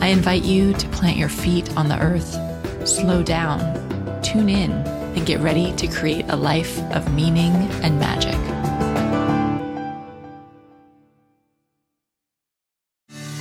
I invite you to plant your feet on the earth, slow down, tune in, and get ready to create a life of meaning and magic.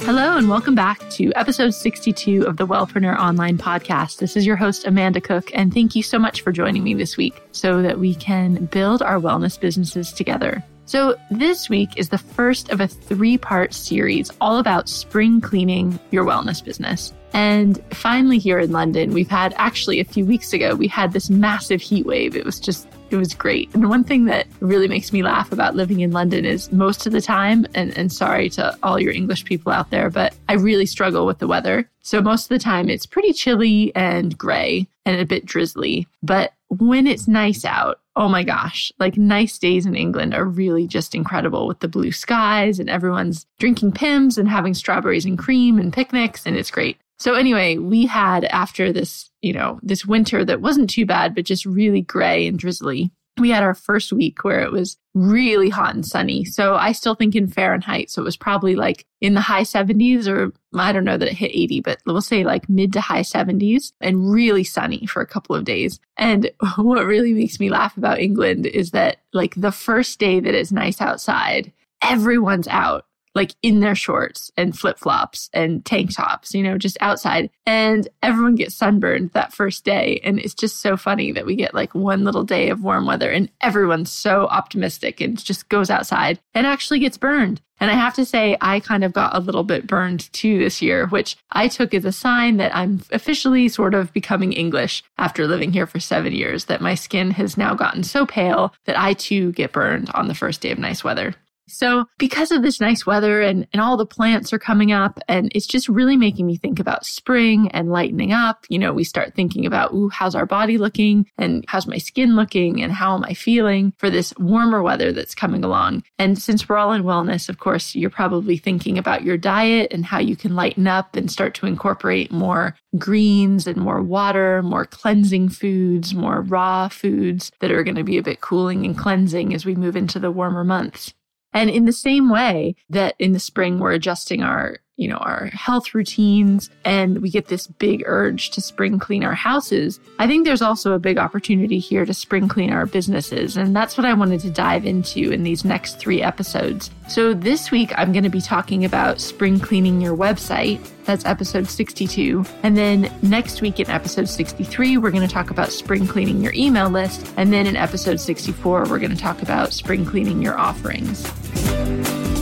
Hello, and welcome back to episode 62 of the Wellpreneur Online Podcast. This is your host, Amanda Cook, and thank you so much for joining me this week so that we can build our wellness businesses together. So, this week is the first of a three part series all about spring cleaning your wellness business. And finally, here in London, we've had actually a few weeks ago, we had this massive heat wave. It was just, it was great. And one thing that really makes me laugh about living in London is most of the time, and, and sorry to all your English people out there, but I really struggle with the weather. So most of the time, it's pretty chilly and gray and a bit drizzly. But when it's nice out, oh my gosh, like nice days in England are really just incredible with the blue skies and everyone's drinking Pimm's and having strawberries and cream and picnics, and it's great. So, anyway, we had after this, you know, this winter that wasn't too bad, but just really gray and drizzly we had our first week where it was really hot and sunny. So I still think in Fahrenheit. So it was probably like in the high 70s, or I don't know that it hit 80, but we'll say like mid to high 70s and really sunny for a couple of days. And what really makes me laugh about England is that like the first day that it's nice outside, everyone's out like in their shorts and flip flops and tank tops, you know, just outside. And everyone gets sunburned that first day. And it's just so funny that we get like one little day of warm weather and everyone's so optimistic and just goes outside and actually gets burned. And I have to say, I kind of got a little bit burned too this year, which I took as a sign that I'm officially sort of becoming English after living here for seven years, that my skin has now gotten so pale that I too get burned on the first day of nice weather. So, because of this nice weather and, and all the plants are coming up, and it's just really making me think about spring and lightening up. You know, we start thinking about, ooh, how's our body looking? And how's my skin looking? And how am I feeling for this warmer weather that's coming along? And since we're all in wellness, of course, you're probably thinking about your diet and how you can lighten up and start to incorporate more greens and more water, more cleansing foods, more raw foods that are going to be a bit cooling and cleansing as we move into the warmer months. And in the same way that in the spring we're adjusting our you know, our health routines and we get this big urge to spring clean our houses, I think there's also a big opportunity here to spring clean our businesses. And that's what I wanted to dive into in these next three episodes. So this week, I'm going to be talking about spring cleaning your website. That's episode 62. And then next week in episode 63, we're going to talk about spring cleaning your email list. And then in episode 64, we're going to talk about spring cleaning your offerings.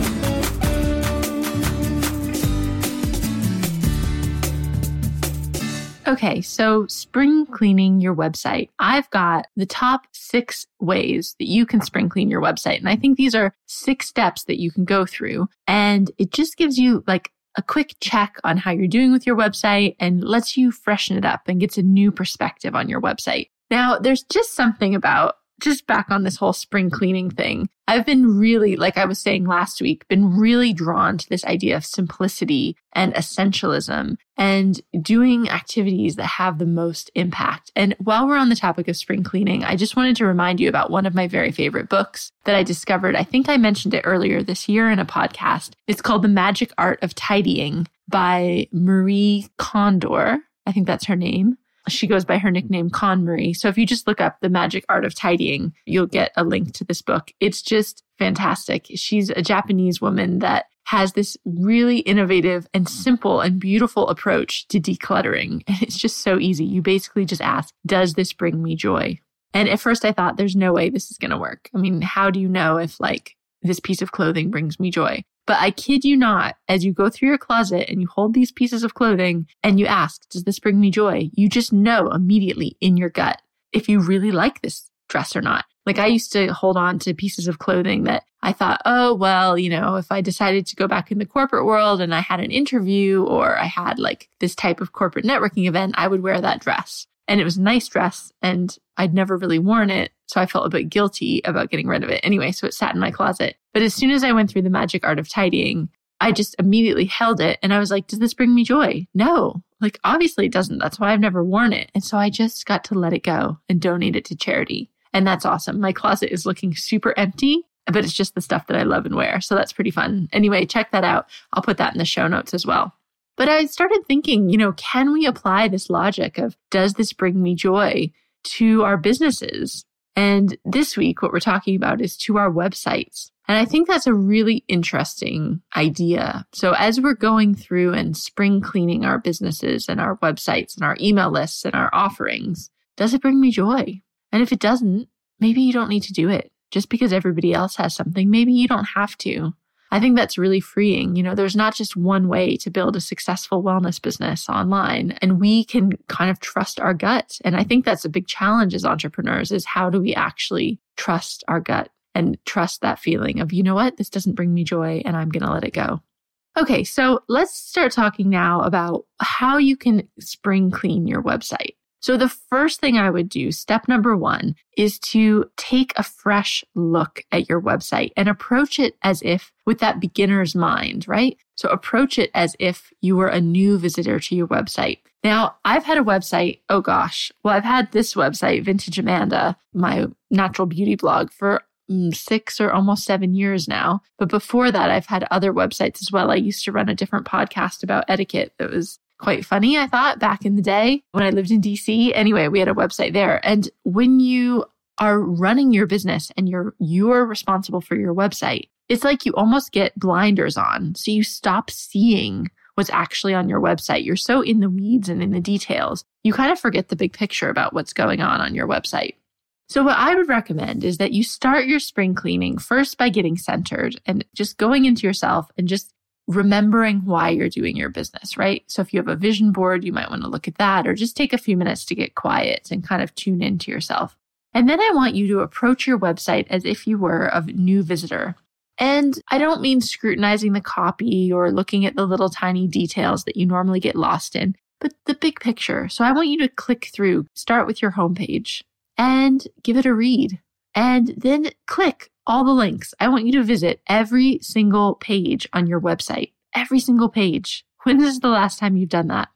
Okay, so spring cleaning your website. I've got the top six ways that you can spring clean your website. And I think these are six steps that you can go through. And it just gives you like a quick check on how you're doing with your website and lets you freshen it up and gets a new perspective on your website. Now, there's just something about just back on this whole spring cleaning thing, I've been really, like I was saying last week, been really drawn to this idea of simplicity and essentialism and doing activities that have the most impact. And while we're on the topic of spring cleaning, I just wanted to remind you about one of my very favorite books that I discovered. I think I mentioned it earlier this year in a podcast. It's called The Magic Art of Tidying by Marie Kondo. I think that's her name. She goes by her nickname KonMari. So if you just look up the magic art of tidying, you'll get a link to this book. It's just fantastic. She's a Japanese woman that has this really innovative and simple and beautiful approach to decluttering. And it's just so easy. You basically just ask, does this bring me joy? And at first I thought there's no way this is going to work. I mean, how do you know if like this piece of clothing brings me joy? But I kid you not, as you go through your closet and you hold these pieces of clothing and you ask, does this bring me joy? You just know immediately in your gut if you really like this dress or not. Like I used to hold on to pieces of clothing that I thought, oh, well, you know, if I decided to go back in the corporate world and I had an interview or I had like this type of corporate networking event, I would wear that dress. And it was a nice dress and I'd never really worn it. So I felt a bit guilty about getting rid of it. Anyway, so it sat in my closet. But as soon as I went through the magic art of tidying, I just immediately held it and I was like, does this bring me joy? No, like obviously it doesn't. That's why I've never worn it. And so I just got to let it go and donate it to charity. And that's awesome. My closet is looking super empty, but it's just the stuff that I love and wear. So that's pretty fun. Anyway, check that out. I'll put that in the show notes as well. But I started thinking, you know, can we apply this logic of does this bring me joy to our businesses? And this week, what we're talking about is to our websites. And I think that's a really interesting idea. So as we're going through and spring cleaning our businesses and our websites and our email lists and our offerings, does it bring me joy? And if it doesn't, maybe you don't need to do it. Just because everybody else has something, maybe you don't have to. I think that's really freeing. You know, there's not just one way to build a successful wellness business online and we can kind of trust our gut. And I think that's a big challenge as entrepreneurs is how do we actually trust our gut and trust that feeling of, you know what, this doesn't bring me joy and I'm going to let it go. Okay. So let's start talking now about how you can spring clean your website. So the first thing I would do, step number one, is to take a fresh look at your website and approach it as if with that beginner's mind, right? So approach it as if you were a new visitor to your website. Now, I've had a website, oh gosh, well, I've had this website, Vintage Amanda, my natural beauty blog, for mm, six or almost seven years now. But before that, I've had other websites as well. I used to run a different podcast about etiquette that was quite funny, I thought, back in the day when I lived in DC. Anyway, we had a website there. And when you are running your business and you're you're responsible for your website, it's like you almost get blinders on. So you stop seeing what's actually on your website. You're so in the weeds and in the details. You kind of forget the big picture about what's going on on your website. So what I would recommend is that you start your spring cleaning first by getting centered and just going into yourself and just remembering why you're doing your business, right? So if you have a vision board, you might want to look at that or just take a few minutes to get quiet and kind of tune into yourself. And then I want you to approach your website as if you were a new visitor. And I don't mean scrutinizing the copy or looking at the little tiny details that you normally get lost in, but the big picture. So I want you to click through, start with your homepage and give it a read. And then click all the links. I want you to visit every single page on your website, every single page. When is the last time you've done that?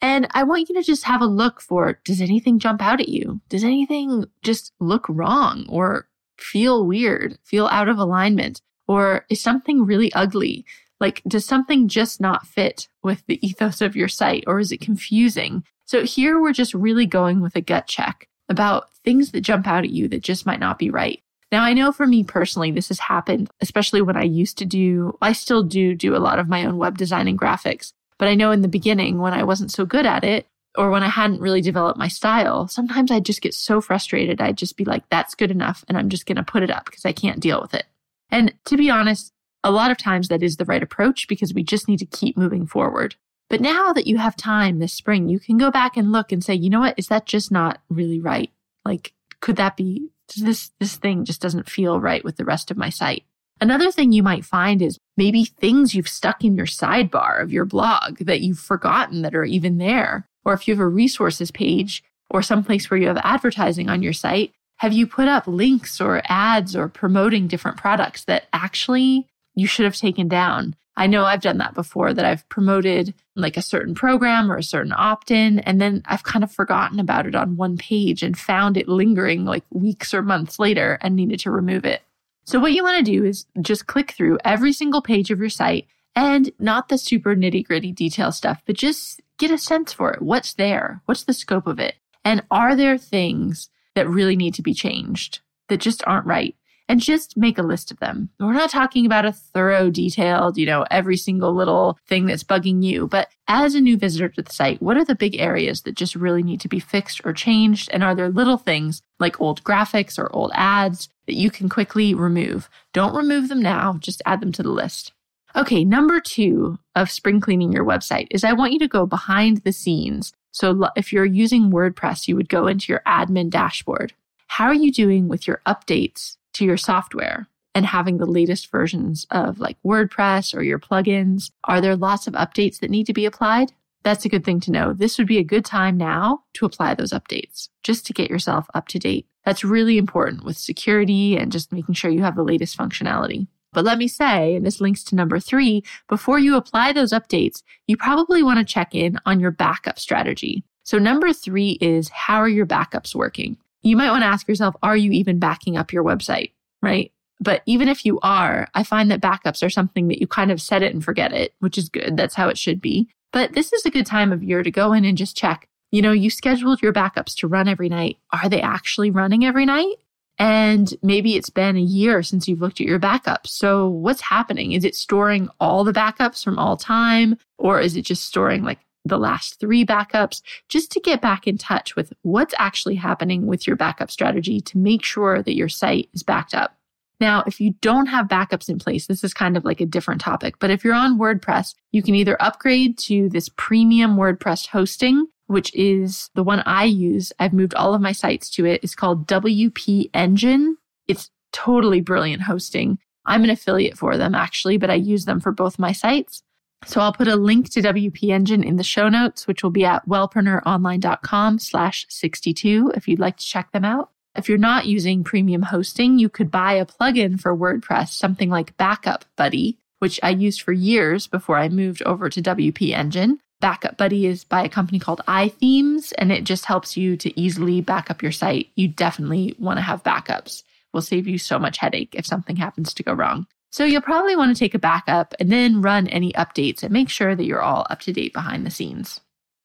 And I want you to just have a look for does anything jump out at you? Does anything just look wrong or feel weird, feel out of alignment? Or is something really ugly? Like, does something just not fit with the ethos of your site or is it confusing? So here we're just really going with a gut check about things that jump out at you that just might not be right. Now, I know for me personally, this has happened, especially when I used to do, I still do do a lot of my own web design and graphics. But I know in the beginning when I wasn't so good at it, or when I hadn't really developed my style, sometimes I'd just get so frustrated. I'd just be like, that's good enough. And I'm just going to put it up because I can't deal with it. And to be honest, a lot of times that is the right approach because we just need to keep moving forward. But now that you have time this spring, you can go back and look and say, you know what? Is that just not really right? Like, could that be this this thing just doesn't feel right with the rest of my site. Another thing you might find is maybe things you've stuck in your sidebar of your blog that you've forgotten that are even there. Or if you have a resources page or someplace where you have advertising on your site, have you put up links or ads or promoting different products that actually you should have taken down? I know I've done that before that I've promoted like a certain program or a certain opt in, and then I've kind of forgotten about it on one page and found it lingering like weeks or months later and needed to remove it. So, what you want to do is just click through every single page of your site and not the super nitty gritty detail stuff, but just get a sense for it. What's there? What's the scope of it? And are there things that really need to be changed that just aren't right? And just make a list of them. We're not talking about a thorough, detailed, you know, every single little thing that's bugging you, but as a new visitor to the site, what are the big areas that just really need to be fixed or changed? And are there little things like old graphics or old ads that you can quickly remove? Don't remove them now, just add them to the list. Okay, number two of spring cleaning your website is I want you to go behind the scenes. So if you're using WordPress, you would go into your admin dashboard how are you doing with your updates to your software? and having the latest versions of like WordPress or your plugins? Are there lots of updates that need to be applied? That's a good thing to know. This would be a good time now to apply those updates just to get yourself up to date. That's really important with security and just making sure you have the latest functionality. But let me say, and this links to number three, before you apply those updates, you probably want to check in on your backup strategy. So number three is how are your backups working? You might want to ask yourself, are you even backing up your website? Right? But even if you are, I find that backups are something that you kind of set it and forget it, which is good. That's how it should be. But this is a good time of year to go in and just check. You know, you scheduled your backups to run every night. Are they actually running every night? And maybe it's been a year since you've looked at your backups. So what's happening? Is it storing all the backups from all time? Or is it just storing like the last three backups? Just to get back in touch with what's actually happening with your backup strategy to make sure that your site is backed up. Now, if you don't have backups in place, this is kind of like a different topic, but if you're on WordPress, you can either upgrade to this premium WordPress hosting, which is the one I use. I've moved all of my sites to it. It's called WP Engine. It's totally brilliant hosting. I'm an affiliate for them actually, but I use them for both my sites. So I'll put a link to WP Engine in the show notes, which will be at wellpreneuronline.com slash 62 if you'd like to check them out. If you're not using premium hosting, you could buy a plugin for WordPress, something like Backup Buddy, which I used for years before I moved over to WP Engine. Backup Buddy is by a company called iThemes, and it just helps you to easily back up your site. You definitely want to have backups. Will save you so much headache if something happens to go wrong. So you'll probably want to take a backup and then run any updates and make sure that you're all up to date behind the scenes.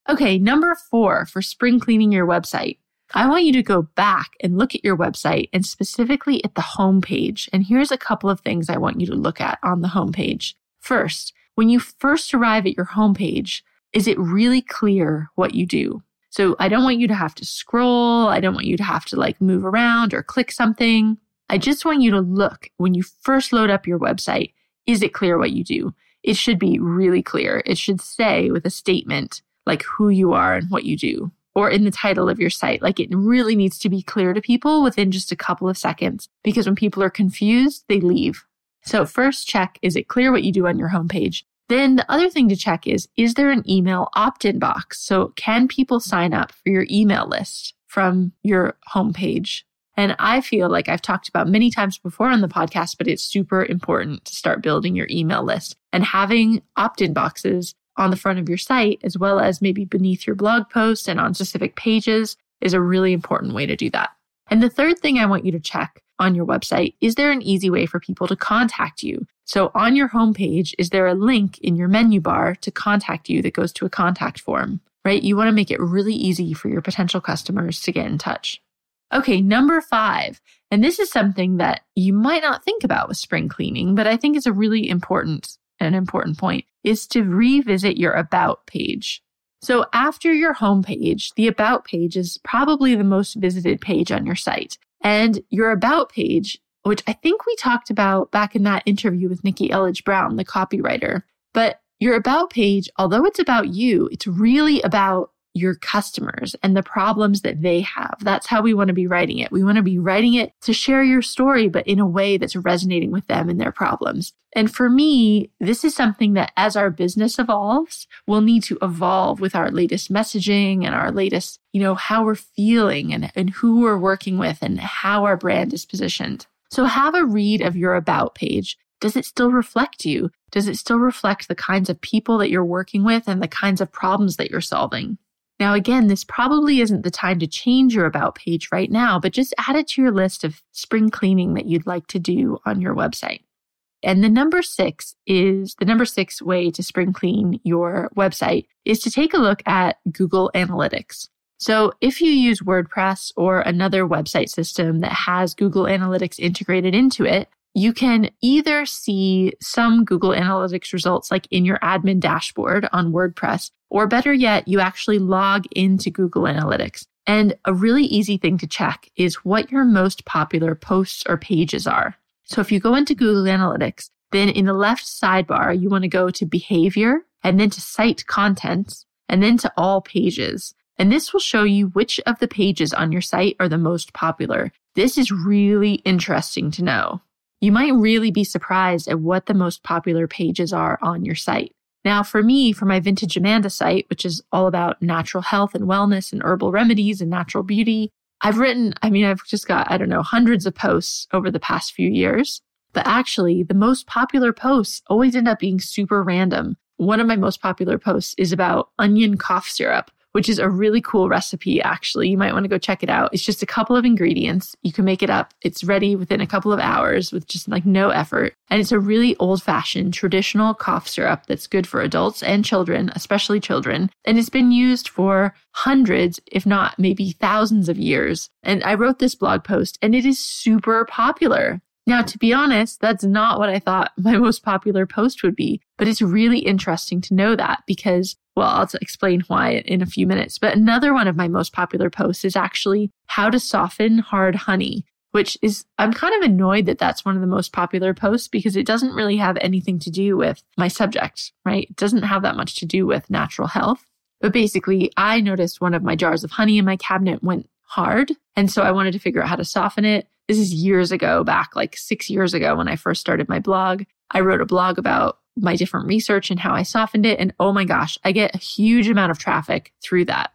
Okay, number four for spring cleaning your website. I want you to go back and look at your website and specifically at the homepage. And here's a couple of things I want you to look at on the homepage. First, when you first arrive at your homepage, is it really clear what you do? So I don't want you to have to scroll. I don't want you to have to like move around or click something. I just want you to look when you first load up your website. Is it clear what you do? It should be really clear. It should say with a statement like who you are and what you do or in the title of your site. Like it really needs to be clear to people within just a couple of seconds because when people are confused, they leave. So first check, is it clear what you do on your homepage? Then the other thing to check is, is there an email opt-in box? So can people sign up for your email list from your homepage? And I feel like I've talked about many times before on the podcast, but it's super important to start building your email list and having opt in boxes on the front of your site, as well as maybe beneath your blog post and on specific pages, is a really important way to do that. And the third thing I want you to check on your website is there an easy way for people to contact you? So on your homepage, is there a link in your menu bar to contact you that goes to a contact form, right? You want to make it really easy for your potential customers to get in touch. Okay, number five. And this is something that you might not think about with spring cleaning, but I think is a really important an important point, is to revisit your About page. So after your homepage, the About page is probably the most visited page on your site. And your About page, which I think we talked about back in that interview with Nikki Elledge Brown, the copywriter. But your About page, although it's about you, it's really about your customers and the problems that they have. That's how we want to be writing it. We want to be writing it to share your story, but in a way that's resonating with them and their problems. And for me, this is something that as our business evolves, we'll need to evolve with our latest messaging and our latest, you know, how we're feeling and, and who we're working with and how our brand is positioned. So have a read of your about page. Does it still reflect you? Does it still reflect the kinds of people that you're working with and the kinds of problems that you're solving? Now, again, this probably isn't the time to change your About page right now, but just add it to your list of spring cleaning that you'd like to do on your website. And the number six is the number six way to spring clean your website is to take a look at Google Analytics. So if you use WordPress or another website system that has Google Analytics integrated into it, you can either see some Google Analytics results like in your admin dashboard on WordPress, or better yet, you actually log into Google Analytics. And a really easy thing to check is what your most popular posts or pages are. So if you go into Google Analytics, then in the left sidebar, you want to go to behavior and then to site contents and then to all pages. And this will show you which of the pages on your site are the most popular. This is really interesting to know. You might really be surprised at what the most popular pages are on your site. Now, for me, for my Vintage Amanda site, which is all about natural health and wellness and herbal remedies and natural beauty, I've written, I mean, I've just got, I don't know, hundreds of posts over the past few years. But actually, the most popular posts always end up being super random. One of my most popular posts is about onion cough syrup, which is a really cool recipe, actually. You might want to go check it out. It's just a couple of ingredients. You can make it up. It's ready within a couple of hours with just like no effort. And it's a really old fashioned traditional cough syrup that's good for adults and children, especially children. And it's been used for hundreds, if not maybe thousands of years. And I wrote this blog post and it is super popular. Now, to be honest, that's not what I thought my most popular post would be, but it's really interesting to know that because, well, I'll explain why in a few minutes. But another one of my most popular posts is actually how to soften hard honey, which is, I'm kind of annoyed that that's one of the most popular posts because it doesn't really have anything to do with my subject, right? It doesn't have that much to do with natural health. But basically, I noticed one of my jars of honey in my cabinet went hard. And so I wanted to figure out how to soften it. This is years ago, back like six years ago when I first started my blog. I wrote a blog about my different research and how I softened it. And oh my gosh, I get a huge amount of traffic through that.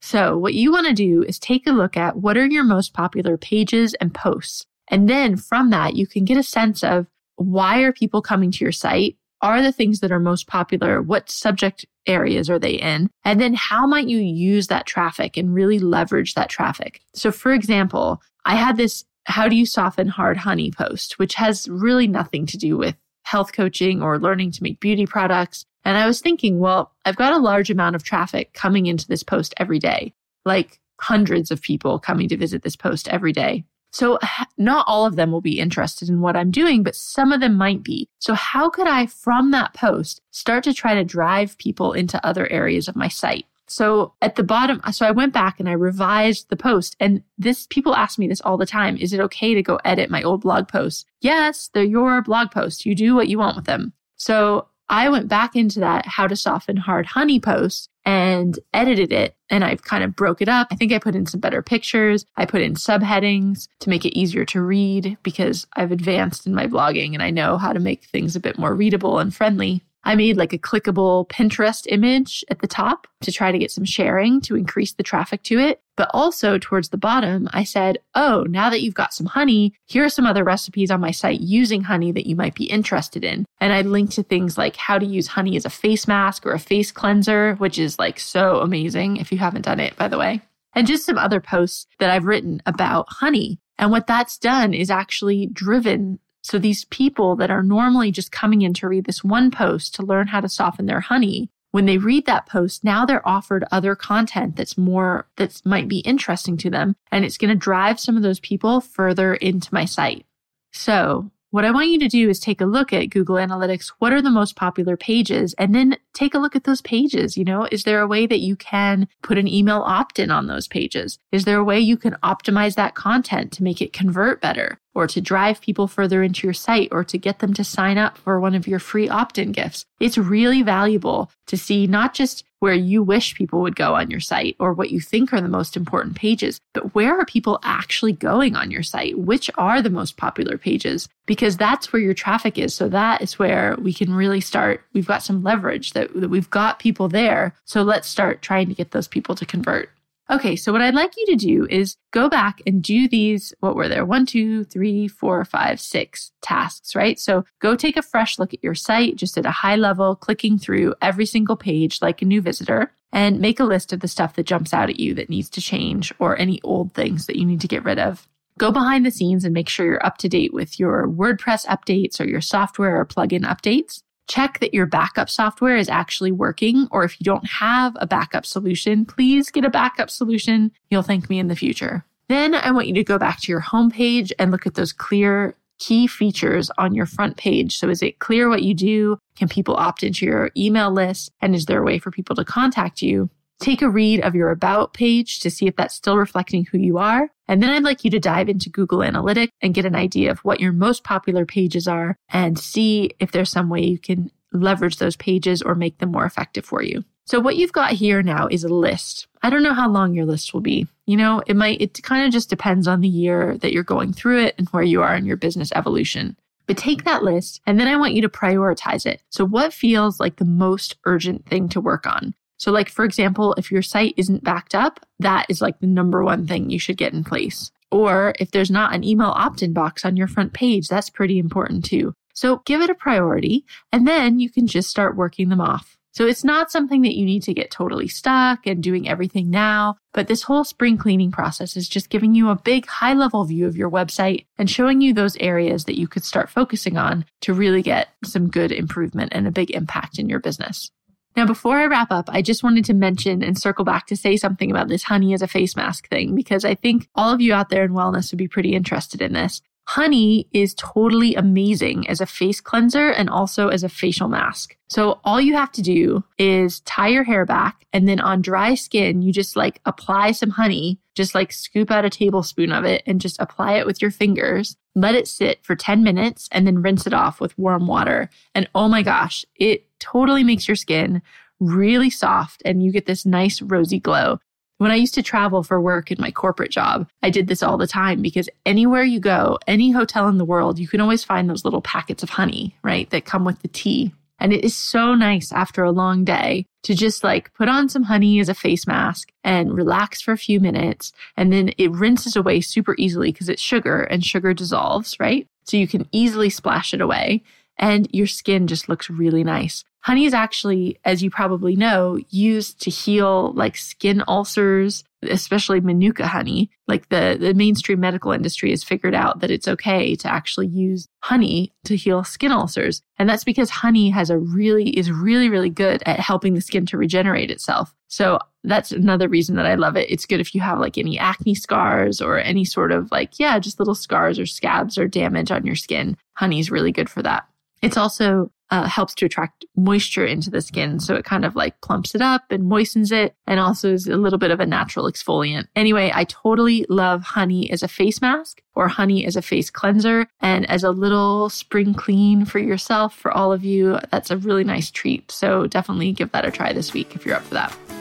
So, what you want to do is take a look at what are your most popular pages and posts. And then from that, you can get a sense of why are people coming to your site? Are the things that are most popular? What subject areas are they in? And then how might you use that traffic and really leverage that traffic? So, for example, I had this how do you soften hard honey post, which has really nothing to do with health coaching or learning to make beauty products. And I was thinking, well, I've got a large amount of traffic coming into this post every day, like hundreds of people coming to visit this post every day. So not all of them will be interested in what I'm doing, but some of them might be. So how could I, from that post, start to try to drive people into other areas of my site? So at the bottom, so I went back and I revised the post and this people ask me this all the time. Is it okay to go edit my old blog posts? Yes, they're your blog posts. You do what you want with them. So I went back into that how to soften hard honey post and edited it and I've kind of broke it up. I think I put in some better pictures. I put in subheadings to make it easier to read because I've advanced in my blogging and I know how to make things a bit more readable and friendly. I made like a clickable Pinterest image at the top to try to get some sharing to increase the traffic to it. But also towards the bottom, I said, Oh, now that you've got some honey, here are some other recipes on my site using honey that you might be interested in. And I linked to things like how to use honey as a face mask or a face cleanser, which is like so amazing if you haven't done it, by the way. And just some other posts that I've written about honey. And what that's done is actually driven so these people that are normally just coming in to read this one post to learn how to soften their honey, when they read that post, now they're offered other content that's more, that might be interesting to them. And it's going to drive some of those people further into my site. So what I want you to do is take a look at Google Analytics. What are the most popular pages? And then take a look at those pages. You know, is there a way that you can put an email opt in on those pages? Is there a way you can optimize that content to make it convert better? or to drive people further into your site or to get them to sign up for one of your free opt in gifts. It's really valuable to see not just where you wish people would go on your site or what you think are the most important pages, but where are people actually going on your site? Which are the most popular pages? Because that's where your traffic is. So that is where we can really start. We've got some leverage that, that we've got people there. So let's start trying to get those people to convert. Okay, so what I'd like you to do is go back and do these, what were there? One, two, three, four, five, six tasks, right? So go take a fresh look at your site, just at a high level, clicking through every single page like a new visitor, and make a list of the stuff that jumps out at you that needs to change or any old things that you need to get rid of. Go behind the scenes and make sure you're up to date with your WordPress updates or your software or plugin updates check that your backup software is actually working. Or if you don't have a backup solution, please get a backup solution. You'll thank me in the future. Then I want you to go back to your homepage and look at those clear key features on your front page. So is it clear what you do? Can people opt into your email list? And is there a way for people to contact you? Take a read of your about page to see if that's still reflecting who you are. And then I'd like you to dive into Google Analytics and get an idea of what your most popular pages are and see if there's some way you can leverage those pages or make them more effective for you. So what you've got here now is a list. I don't know how long your list will be. You know, it might, it kind of just depends on the year that you're going through it and where you are in your business evolution. But take that list and then I want you to prioritize it. So what feels like the most urgent thing to work on? So like, for example, if your site isn't backed up, that is like the number one thing you should get in place. Or if there's not an email opt-in box on your front page, that's pretty important too. So give it a priority and then you can just start working them off. So it's not something that you need to get totally stuck and doing everything now, but this whole spring cleaning process is just giving you a big high level view of your website and showing you those areas that you could start focusing on to really get some good improvement and a big impact in your business. Now, before I wrap up, I just wanted to mention and circle back to say something about this honey as a face mask thing, because I think all of you out there in wellness would be pretty interested in this. Honey is totally amazing as a face cleanser and also as a facial mask. So all you have to do is tie your hair back and then on dry skin, you just like apply some honey, just like scoop out a tablespoon of it and just apply it with your fingers. Let it sit for 10 minutes and then rinse it off with warm water. And oh my gosh, it totally makes your skin really soft and you get this nice rosy glow. When I used to travel for work in my corporate job, I did this all the time because anywhere you go, any hotel in the world, you can always find those little packets of honey, right? That come with the tea. And it is so nice after a long day to just like put on some honey as a face mask and relax for a few minutes. And then it rinses away super easily because it's sugar and sugar dissolves, right? So you can easily splash it away and your skin just looks really nice. Honey is actually, as you probably know, used to heal like skin ulcers, especially manuka honey. Like the, the mainstream medical industry has figured out that it's okay to actually use honey to heal skin ulcers. And that's because honey has a really, is really, really good at helping the skin to regenerate itself. So that's another reason that I love it. It's good if you have like any acne scars or any sort of like, yeah, just little scars or scabs or damage on your skin. Honey is really good for that. It's also uh, helps to attract moisture into the skin. So it kind of like plumps it up and moistens it and also is a little bit of a natural exfoliant. Anyway, I totally love honey as a face mask or honey as a face cleanser and as a little spring clean for yourself. For all of you, that's a really nice treat. So definitely give that a try this week if you're up for that.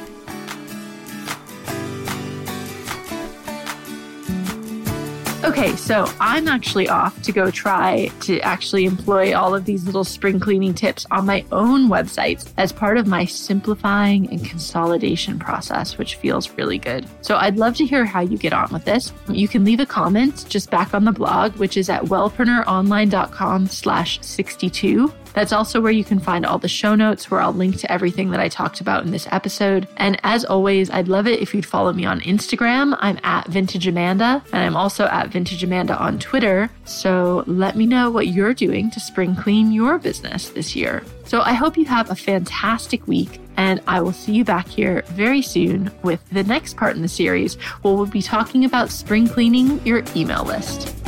Okay, so I'm actually off to go try to actually employ all of these little spring cleaning tips on my own websites as part of my simplifying and consolidation process, which feels really good. So I'd love to hear how you get on with this. You can leave a comment just back on the blog, which is at wellpreneuronline.com slash 62. That's also where you can find all the show notes where I'll link to everything that I talked about in this episode. And as always, I'd love it if you'd follow me on Instagram. I'm at Vintage Amanda and I'm also at Vintage Amanda on Twitter. So let me know what you're doing to spring clean your business this year. So I hope you have a fantastic week and I will see you back here very soon with the next part in the series where we'll be talking about spring cleaning your email list.